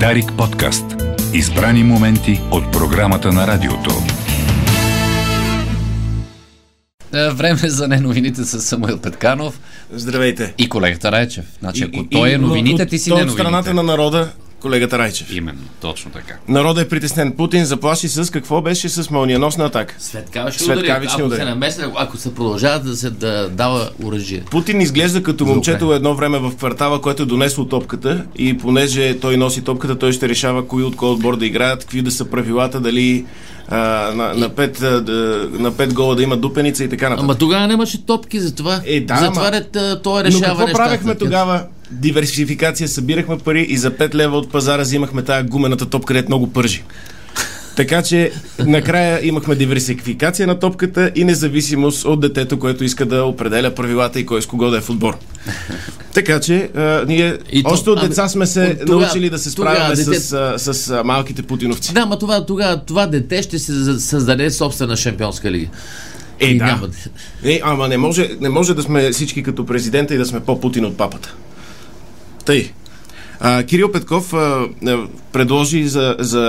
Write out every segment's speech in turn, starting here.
Дарик подкаст. Избрани моменти от програмата на радиото. Е, Време за не новините с Самуил Петканов Здравейте. и колегата Райчев. Значи, ако И- той е новините, от- ти си не от новините. страната на народа, колегата Райчев. Именно, точно така. Народът е притеснен. Путин заплаши с какво беше с мълниеносна атака. Светкавични Светкавични удари. Ако се намесят, ако се продължават да се да дава оръжие. Путин изглежда като момчето едно време в квартала, което е донесло топката и понеже той носи топката, той ще решава кои от кой отбор да играят, какви да са правилата, дали а, на, на, пет, да, на пет гола да има дупеница и така нататък. Ама тогава нямаше топки за това. Е, да, Затова ама- е, той Но решава какво нещата. правехме тогава? Диверсификация, събирахме пари и за 5 лева от пазара взимахме тази гумената топка, където много пържи. Така че накрая имахме диверсификация на топката и независимост от детето, което иска да определя правилата и кой с кого да е в отбор. Така че а, ние И то- още от ами, деца сме се от тогава- научили да се справяме дете- с, с, а, малките путиновци. Да, ама това, тогава, това дете ще се създаде собствена шампионска лига. Е, И да. няма Е, ама не може, не може да сме всички като президента и да сме по-Путин от папата. Тъй. А, Кирил Петков а, а, предложи за, за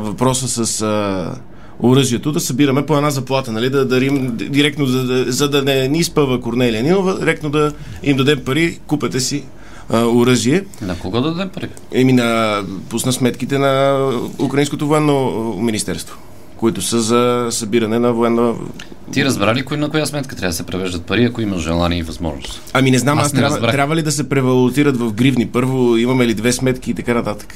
въпроса с а, оръжието да събираме по една заплата, нали, да дарим директно, за да, за да не ни изпъва Корнелия Нинова, директно да им дадем пари, купете си оръжие. На кого да дадем пари? Еми на, пусна сметките на Украинското военно министерство, които са за събиране на военна Ти разбра ли кои на коя сметка трябва да се превеждат пари, ако имаш желание и възможност? Ами не знам, Аз аз, не трябва, разбрах. трябва ли да се превалутират в гривни? Първо имаме ли две сметки и така нататък?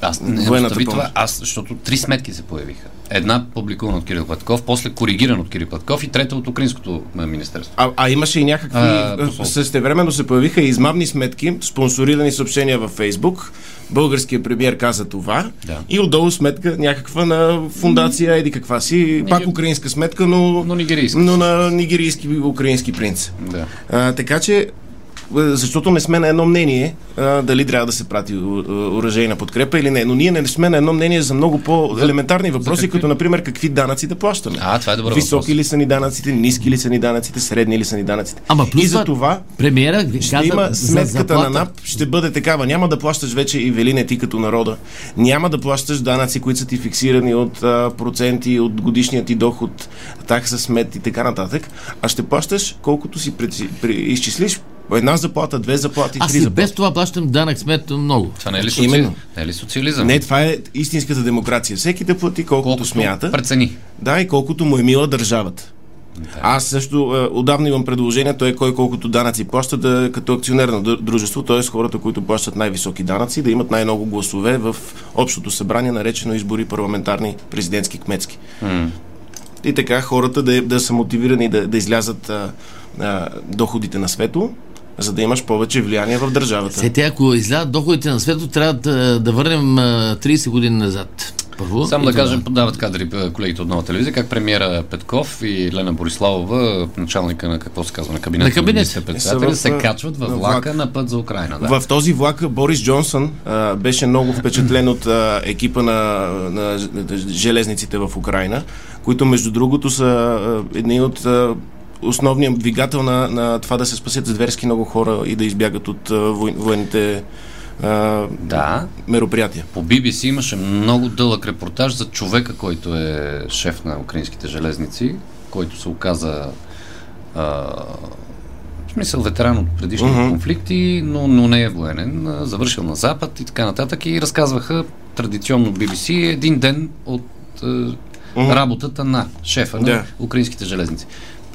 Аз не Военната това, аз, защото три сметки се появиха. Една публикувана от Кирил Петков, после коригирана от Кирил Петков и трета от Украинското министерство. А, а имаше и някакви... Същевременно се появиха и измамни сметки, спонсорирани съобщения във Фейсбук. Българският премьер каза това. Да. И отдолу сметка някаква на фундация, еди каква си, пак украинска сметка, но, Но нигерийска. но на нигерийски украински принц. Да. А, така че, защото не сме на едно мнение а, дали трябва да се прати оръжейна подкрепа или не. Но ние не сме на едно мнение за много по-елементарни въпроси, какви? като например какви данъци да плащаме. А, това е добър Високи въпрос. ли са ни данъците, ниски ли са ни данъците, средни ли са ни данъците. Ама плюс и за това- Премиера ще каза има за сметката на заплата. НАП, ще бъде такава. Няма да плащаш вече и велине ти като народа. Няма да плащаш данъци, които са ти фиксирани от а, проценти, от годишния ти доход, такса смет и така нататък. А ще плащаш колкото си преци, при, изчислиш една заплата, две заплати, Аз три и заплати. без това плащам данък смет много. Това не е ли, Именно. социализъм? Не е ли социализъм? Не, това е истинската демокрация. Всеки да плати колкото, Колкото смята. прецени. Да, и колкото му е мила държавата. Аз също е, отдавна имам предложение, той кой колкото данъци плаща да като акционерно дружество, т.е. хората, които плащат най-високи данъци, да имат най-много гласове в общото събрание, наречено избори парламентарни, президентски, кметски. М. И така хората да, да са мотивирани да, да излязат а, а, доходите на свето, за да имаш повече влияние в държавата. Се те, ако излязат доходите на свето, трябва да, да върнем а, 30 години назад. Първо. Само да кажем, подават кадри колегите от нова телевизия, как премиера Петков и Лена Бориславова, началника на какво се казва, на кабинета На кабинет. председателя, Са се в, а, качват в на влака влак. на път за Украина. Да. В този влак Борис Джонсън а, беше много впечатлен от а, екипа на, на, на железниците в Украина, които между другото са а, едни от а, основния двигател на, на това да се спасят зверски много хора и да избягат от военните а, да. мероприятия. По BBC имаше много дълъг репортаж за човека, който е шеф на украинските железници, който се оказа а, в смисъл ветеран от предишни Мгм. конфликти, но, но не е военен, завършил на Запад и така нататък и разказваха традиционно BBC един ден от а, работата на шефа на украинските железници.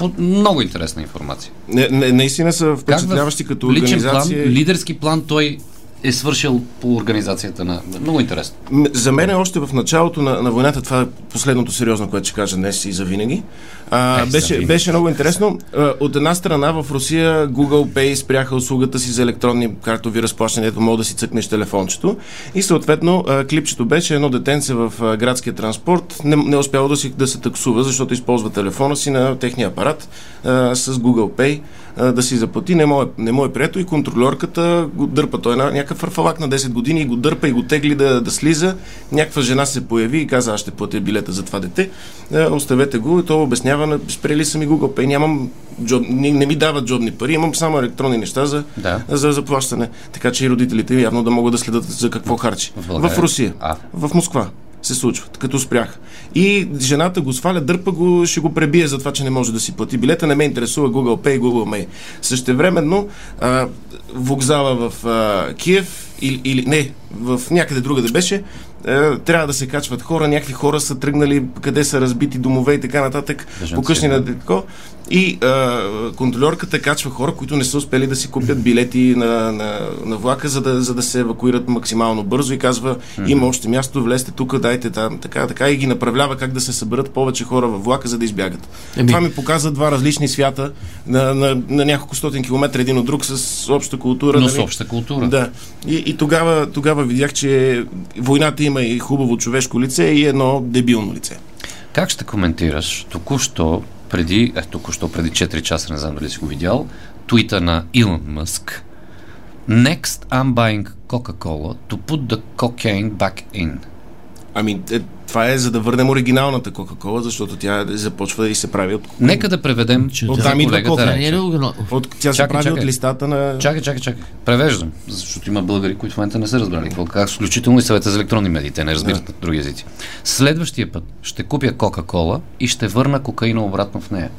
По, много интересна информация. Не, не, наистина са впечатляващи като личен организация. план, лидерски план той е свършил по организацията на... Много интересно. За мен е още в началото на, на войната, това е последното сериозно, което ще кажа днес и завинаги. А, беше, беше много интересно. От една страна в Русия Google Pay спряха услугата си за електронни картови разплащания, ето мога да си цъкнеш телефончето. И съответно клипчето беше едно детенце в градския транспорт, не, не успяло да, си, да се таксува, защото използва телефона си на техния апарат а, с Google Pay а, да си заплати. Не му, е, не му е прието и контролерката го дърпа. Той е някакъв фарфалак на 10 години и го дърпа и го тегли да, да слиза. Някаква жена се появи и каза, аз ще платя билета за това дете. А, оставете го и той обяснява на- спрели са ми Google Pay. Нямам джоб, не, не ми дават джобни пари, имам само електронни неща за, Да. за заплащане. Така че и родителите явно да могат да следят за какво харчи. В В? Русия. А. В Москва се случва, като спрях. И жената го сваля, дърпа го, ще го пребие за това, че не може да си плати билета. Не ме интересува Google Pay, Google Pay. Същевременно а, вокзала в а, Киев или, или не, в някъде друга да беше, а, трябва да се качват хора, някакви хора са тръгнали, къде са разбити домове и така нататък, Бежанци, покъшни да. на детко. И а, контролерката качва хора, които не са успели да си купят билети на, на, на влака, за да, за да се евакуират максимално бързо и казва, има още място, влезте тук, дайте там, така, така и ги направлява как да се съберат повече хора във влака, за да избягат. Еми- Това ми показа два различни свята на, на, на няколко стотин километра един от друг с обща култура. Но нали? с обща култура. Да. И, и тогава, тогава видях, че войната има и хубаво човешко лице и едно дебилно лице. Как ще коментираш току-що, преди, е, току-що преди 4 часа, не знам дали си го видял, твита на Илон Мъск. Next I'm buying Coca-Cola to put the cocaine back in. Ами, е, това е за да върнем оригиналната Кока-Кола, защото тя започва и се прави от... Нека да преведем Че за оттам идва. Това не е ли от тя се Чакай, прави чакай. от листата на... Чакай, чакай, чакай. Превеждам, защото има българи, които в момента не са разбрали какво как, включително и съвета за електронни медии. Те не разбират на други езици. Следващия път ще купя Кока-Кола и ще върна кокаина обратно в нея.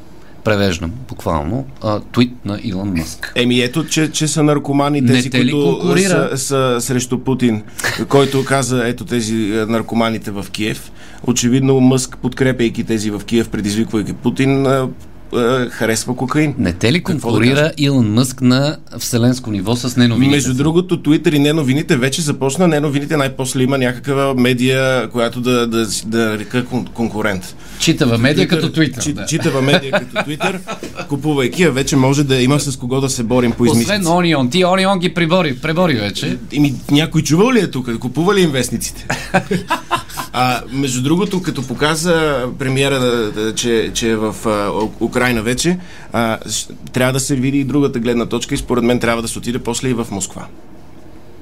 Превеждам, буквално, а, твит на Илон Мъск. Еми ето, че, че са наркомани тези, те които са, са срещу Путин, който каза ето тези е, наркоманите в Киев. Очевидно Мъск, подкрепяйки тези в Киев, предизвиквайки Путин, а, харесва кокаин. Не те ли конкурира Илон Мъск на вселенско ниво с неновините? Между другото, Twitter и не новините вече започна. Не новините най-после има някаква медия, която да, да, да река кон- конкурент. Читава медия като Twitter-. Чи, да. Читава медия като Twitter, купувайки, а вече може да има с кого да се борим по Освен измислици. Онион. Ти Онион ги прибори, пребори вече. Ими, някой чувал ли е тук? Купува ли им вестниците? А, между другото, като показа премиера, че, че е в а, У- Украина вече, а, трябва да се види и другата гледна точка и според мен трябва да се отиде после и в Москва.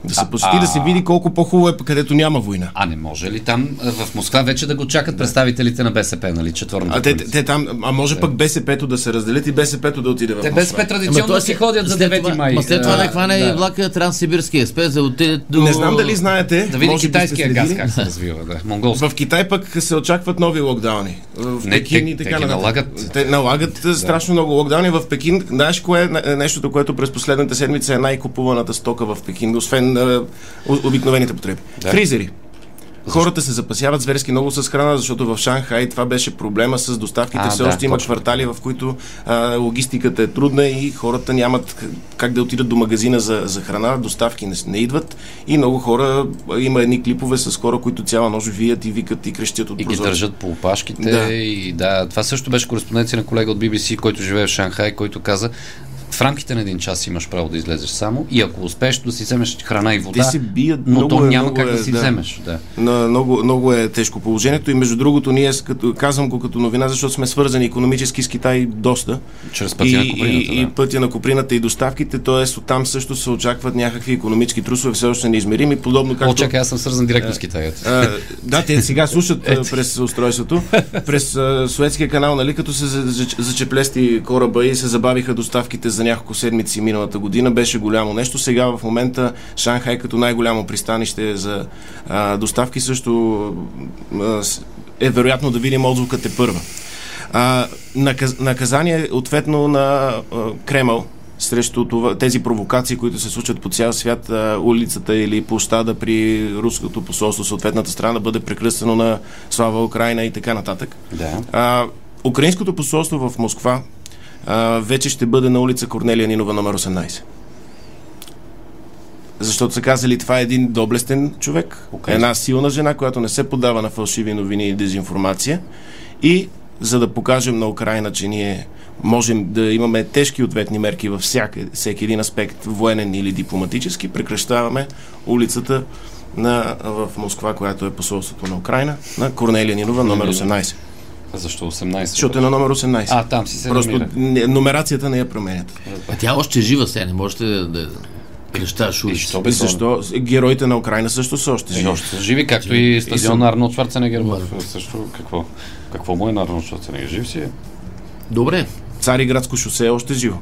Да се посети, да се види колко по-хубаво е, където няма война. А не може ли там а, в Москва вече да го чакат представителите на БСП, нали? Четвърната А те, коалиция? те там, а може пък БСП-то да се разделят и БСП-то да отиде в Те Москва. БСП Ама традиционно той си ходят за 9 май. Ма след това А, да хване и влака Транссибирски експрес, да отиде до... Не знам дали знаете, Да види китайския газ как се развива, да. Монголски. В Китай пък се очакват нови локдауни. В Не, Пекин те- и така те налагат. Те налагат да. страшно много локдауни. В Пекин, знаеш кое е не- нещото, което през последната седмица е най-купуваната стока в Пекин, освен а, о- обикновените потреби? Да. Фризери. Хората се запасяват зверски много с храна, защото в Шанхай това беше проблема с доставките. А, Все да, още има точно. квартали, в които а, логистиката е трудна и хората нямат как да отидат до магазина за, за храна, доставки не, не идват и много хора, има едни клипове с хора, които цяла нощ вият и викат и крещят от И ги прозореца. държат по опашките. Да. И да, това също беше кореспонденция на колега от BBC, който живее в Шанхай, който каза, в рамките на един час имаш право да излезеш само и ако успееш да си вземеш храна и вода, Те се бият, но то е, няма как е, да си да. вземеш. Да. На, много, много е тежко положението и между другото ние, като, казвам го като новина, защото сме свързани економически с Китай доста. Чрез пътя и, на Куприната, и, да. и пътя на Куприната и доставките, т.е. оттам също се очакват някакви економически трусове, все още неизмерими, подобно О, както... чакай, аз съм свързан директно с Китай. А, да, те сега слушат а, през устройството, през Суетския канал, нали, като се за- за- зачеплести кораба и се забавиха доставките за няколко седмици миналата година, беше голямо нещо. Сега в момента Шанхай като най-голямо пристанище за а, доставки също а, е вероятно да видим отзвукът е първа. А, наказ, наказание ответно на а, Кремъл срещу това, тези провокации, които се случват по цял свят, а, улицата или площада при руското посолство, съответната страна да бъде прекръстено на Слава Украина и така нататък. Да. А, украинското посолство в Москва а, вече ще бъде на улица Корнелия Нинова номер 18. Защото са казали, това е един доблестен човек, Украински. една силна жена, която не се подава на фалшиви новини и дезинформация. И за да покажем на Украина, че ние можем да имаме тежки ответни мерки във всяка, всеки един аспект, военен или дипломатически, прекращаваме улицата на, в Москва, която е посолството на Украина, на Корнелия Нинова, номер 18. А Защо 18? Защото е на номер 18. А, там си се Просто намира. не, номерацията не я променят. А тя още е жива сега, не можете да, да крещаш И улица. бе, Защо? Героите на Украина също са още И живи. още са живи, както и съм- стадион на Арнолд Шварценегер. Също какво, какво му е на Арнолд Шварценегер? Жив си е. Добре. Цариградско шосе е още живо.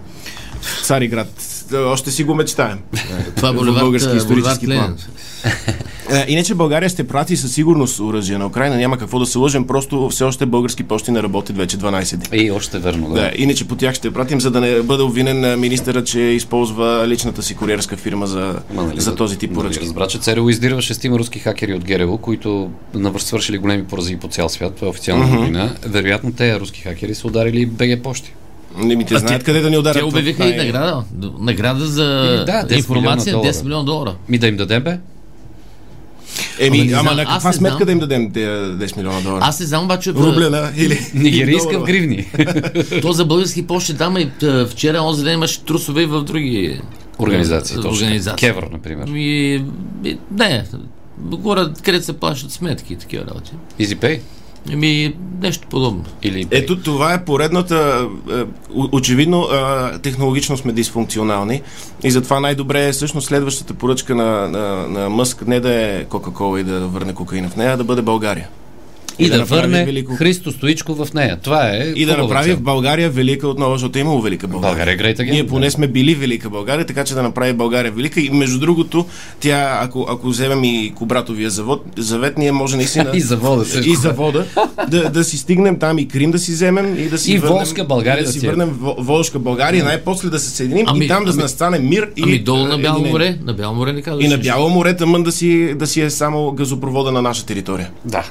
Цариград, е, още си го мечтаем. Това е български исторически план. Е, Иначе България ще прати със сигурност оръжие на Украина. Няма какво да се лъжем, просто все още български почти не работят вече 12 дни. И още верно, да. Да, иначе по тях ще пратим, за да не бъде обвинен а, министъра, че използва личната си куриерска фирма за, Ма, нали, за този тип нали, поръчки. Разбра, че ЦРУ издирва шестима руски хакери от ГРУ, които свършили големи поразии по цял свят. Това е официална новина. Вероятно, те руски хакери са ударили БГ почти. Не ми те знаят къде да ни ударят. Те обявиха е- и награда. Награда за Еми, да, 10 информация милиона 10 милиона долара. Ми да им дадем, бе? Еми, Ама ама на каква сметка знам. да им дадем те 10 милиона долара? Аз не знам обаче. Рублена или... Нигерийска в гривни. То за български почти там и т- вчера, онзи ден имаше трусове и в други Организации. е, точно. организации. Кевър, например. И, и, не, горе, където се плащат сметки и такива работи. EasyPay. Еми, нещо подобно. Или. Ето това е поредната. е, Очевидно, е, технологично сме дисфункционални и затова най-добре е всъщност следващата поръчка на, на, на Мъск не да е Кока-Кола и да върне кокаина в нея, а да бъде България. И да, направи върне велико- Христо Стоичко в нея. Това е. И да направи в България велика отново, защото е имало велика България. България е again, Ние да. поне сме били велика България, така че да направи България велика. И между другото, тя, ако, ако вземем и Кобратовия завод, завет, ние може наистина. И завода и завода, да, да си стигнем там и Крим да си вземем и да си И върнем, Волжка България да да си е. върнем Во- Волжка България, най-после да се съединим Ами- и там да ами- настане мир и Ами долу е, на Бяло единение. море, на Бяло море не казваш. И на. Бяло море, тъмън да си, да си е само газопровода на наша територия. Да.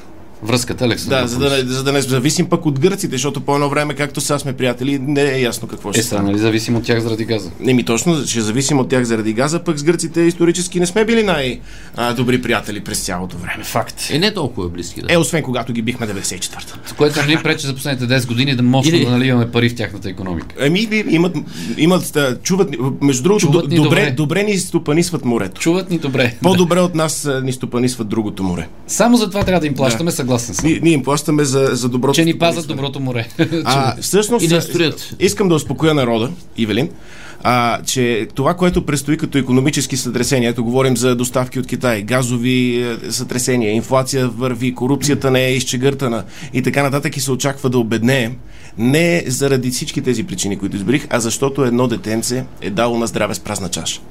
Връзката Александър. Да, за да, за да не зависим пък от гърците, защото по едно време, както сега сме приятели, не е ясно какво ще Е, сега, нали зависим от тях заради газа. Не ми точно, ще зависим от тях заради газа, пък с гърците исторически не сме били най-добри приятели през цялото време. Факт. Е, не толкова близки, да. Е, освен когато ги бихме 94-та. Което не ни пречи за последните 10 години да мощно Или- да наливаме пари в тяхната економика. Еми, имат, имат, чуват, между другото, Чуват ни добре, добре. добре ни стопанисват морето. Чуват ни добре. По-добре от нас ни стопанисват другото море. Само за това трябва да им плащаме, съгласен съм. Ние, ние им плащаме за, за доброто. Че ни пазят доброто море. А, всъщност, И да строят. искам да успокоя народа, Ивелин, а, че това, което предстои като економически сътресения, ето говорим за доставки от Китай, газови е, сътресения, инфлация върви, корупцията не е изчегъртана и така нататък и се очаква да обеднеем, не заради всички тези причини, които избрих, а защото едно детенце е дало на здраве с празна чаша.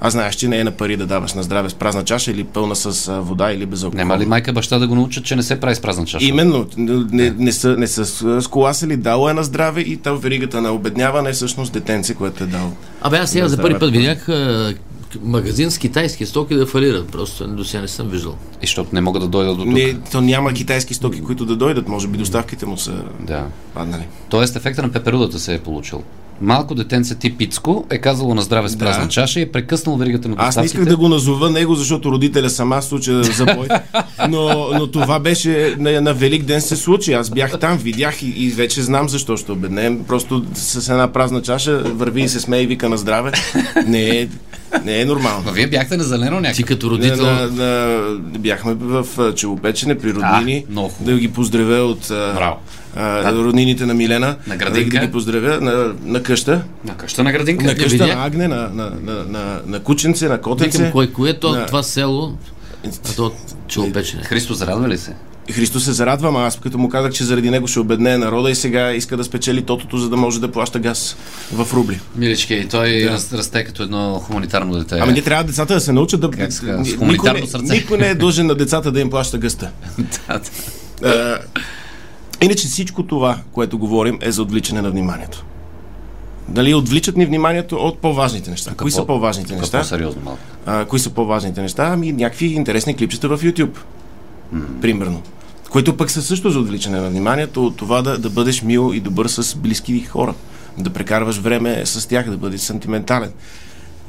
А знаеш, че не е на пари да даваш на здраве с празна чаша или пълна с вода или без алкохол. Няма ли майка баща да го научат, че не се прави с празна чаша? Именно, не, не, са, не са с- сколасали, дало е на здраве и там веригата на обедняване е всъщност детенце, което е дало. Абе, аз сега за първи път видях магазин с китайски стоки да фалират. Просто до сега не съм виждал. И защото не могат да дойдат до тук. Не, то няма китайски стоки, които да дойдат, може би доставките му са Да. паднали. Тоест ефекта на пеперудата се е получил. Малко детенце тип Пицко е казало на здраве с Да. празна чаша и е прекъснал веригата на Аз не доставките. исках да го назова него, защото родителя сама случая за бой, но, но това беше на, на Велик ден се случи. Аз бях там, видях и, и вече знам защо ще обеднем. Просто с една празна чаша върви и се смее и вика на здраве. Не е, не е нормално. Ма вие бяхте на зелено Ти някакво. като родител... на, на, бяхме в Челопечене при роднини. А, много хубаво. да ги поздравя от Браво. а, роднините на Милена. На да, градинка. да ги поздравя на, на къща. На къща на градинка. На къща на Агне, на, на, на, на, на Кученце, на Котенце. Викам, кой, кое е то, Да. това село? А то челопечене. Христо, зарадва ли се? Христос се зарадва, ама аз като му казах, че заради него ще обеднее народа и сега иска да спечели тотото, за да може да плаща газ в рубли. Милички, той Да. раз, расте като едно хуманитарно дете. Ами не трябва децата да се научат да... Как казва, с никой, не, сърце. никой не е дължен на децата да им плаща гъста. Да, да. Иначе всичко това, което говорим, е за отвличане на вниманието. Дали отвличат ни вниманието от по-важните неща? Кои са по-важните Тук неща? По-сериозно малко. А, кои са по-важните неща? Ами някакви интересни клипчета в YouTube. Примерно. Които пък са също за отвличане на вниманието от това да, да бъдеш мил и добър с близки хора. Да прекарваш време с тях, да бъдеш сантиментален.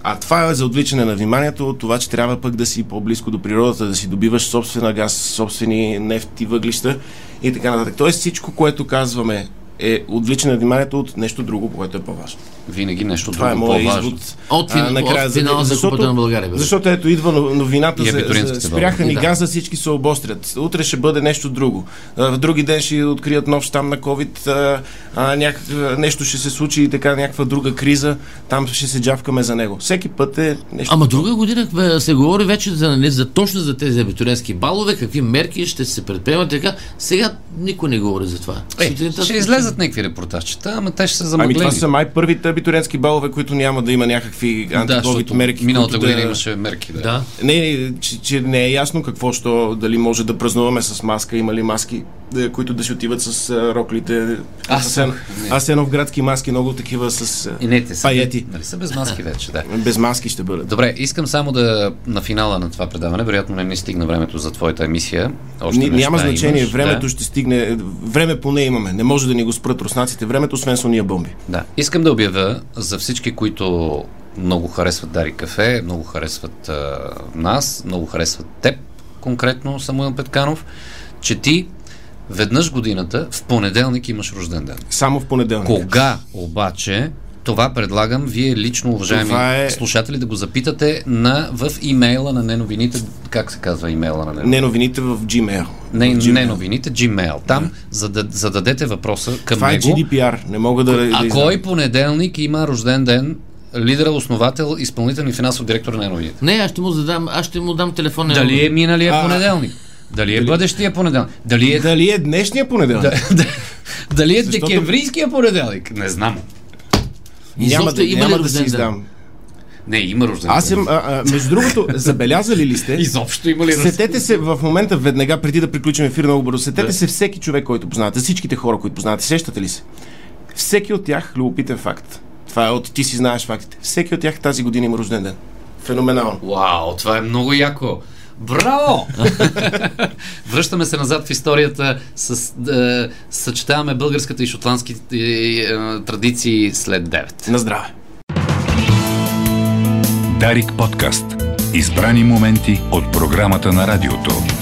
А това е за отвличане на вниманието от това, че трябва пък да си по-близко до природата, да си добиваш собствена газ, собствени нефти, въглища и така нататък. Тоест всичко, което казваме е отвличане на вниманието от нещо друго, което е по-важно. Винаги нещо Това е друго моят по-важно. извод. От фин- а, накрая от финала за Защото- Купата на България, бе. Защото ето идва но- новината И за, за спряха ни да. газа, всички се обострят. Утре ще бъде нещо друго. В други ден ще открият нов щам на COVID, а, а, някак, нещо ще се случи и така, някаква друга криза, там ще се джавкаме за него. Всеки път е нещо. Ама друга година се говори вече за, не, за точно за тези абитуренски балове, какви мерки ще се предприемат така. Сега никой не говори за това. Е, ще слушам- излезат някакви репортажчета, ама те ще Ами замъглени. това са май първите абитуриентски балове, които няма да има някакви да, антиковид защото мерки. миналата година да... имаше мерки. Да. Да. Не, че, че не е ясно какво, що, дали може да празнуваме с маска, има ли маски, които да си отиват с а, роклите. Аз Аз, съм- аз, не. едно в градски маски, много такива с а, И не, те са, Пайети. нали са без маски вече, да. без маски ще бъдат. Добре, искам само да на финала на това предаване, вероятно не ни стигна времето за твоята емисия. Още Ни, няма значение, имаш, времето да. ще стигне. Време поне имаме. Не може да ни го спрат руснаците. Времето, освен с уния бомби. Да. Искам да обявя за всички, които много харесват Дари Кафе, много харесват а, нас, много харесват теб, конкретно Самуил Петканов, че ти веднъж годината в понеделник имаш рожден ден. Само в понеделник. Кога обаче това предлагам вие лично, уважаеми Това е- слушатели, да го запитате на, в имейла на неновините. Как се казва имейла на неновините? Не новините в Gmail. Не, В Gmail. не новините, Gmail. Там зада, зададете въпроса към Това е него. GDPR. Не мога да. да А издам. кой понеделник има рожден ден? Лидера, основател, изпълнителен и финансов директор на новините. Не, аз ще му задам, аз ще му дам телефон. Дали е миналия А. понеделник? Дали е бъдещия понеделник? Дали е, Дали е днешния понеделник? дали е Защото- декемврийския понеделник? Не знам. Няма да, има няма да си издам. Не, има рожден Аз съм, а, а, между другото, забелязали ли сте? Изобщо има ли Сетете се в момента, веднага преди да приключим ефир много бързо, сетете се всеки човек, който познавате, всичките хора, които познавате, сещате ли се? Всеки от тях, любопитен факт. Това е от ти си знаеш фактите. Всеки от тях тази година има рожден ден. Феноменално. Вау, това е много яко. Браво! Връщаме се назад в историята, с, е, съчетаваме българската и шотландските е, традиции след 9. На здраве! Дарик подкаст. Избрани моменти от програмата на радиото.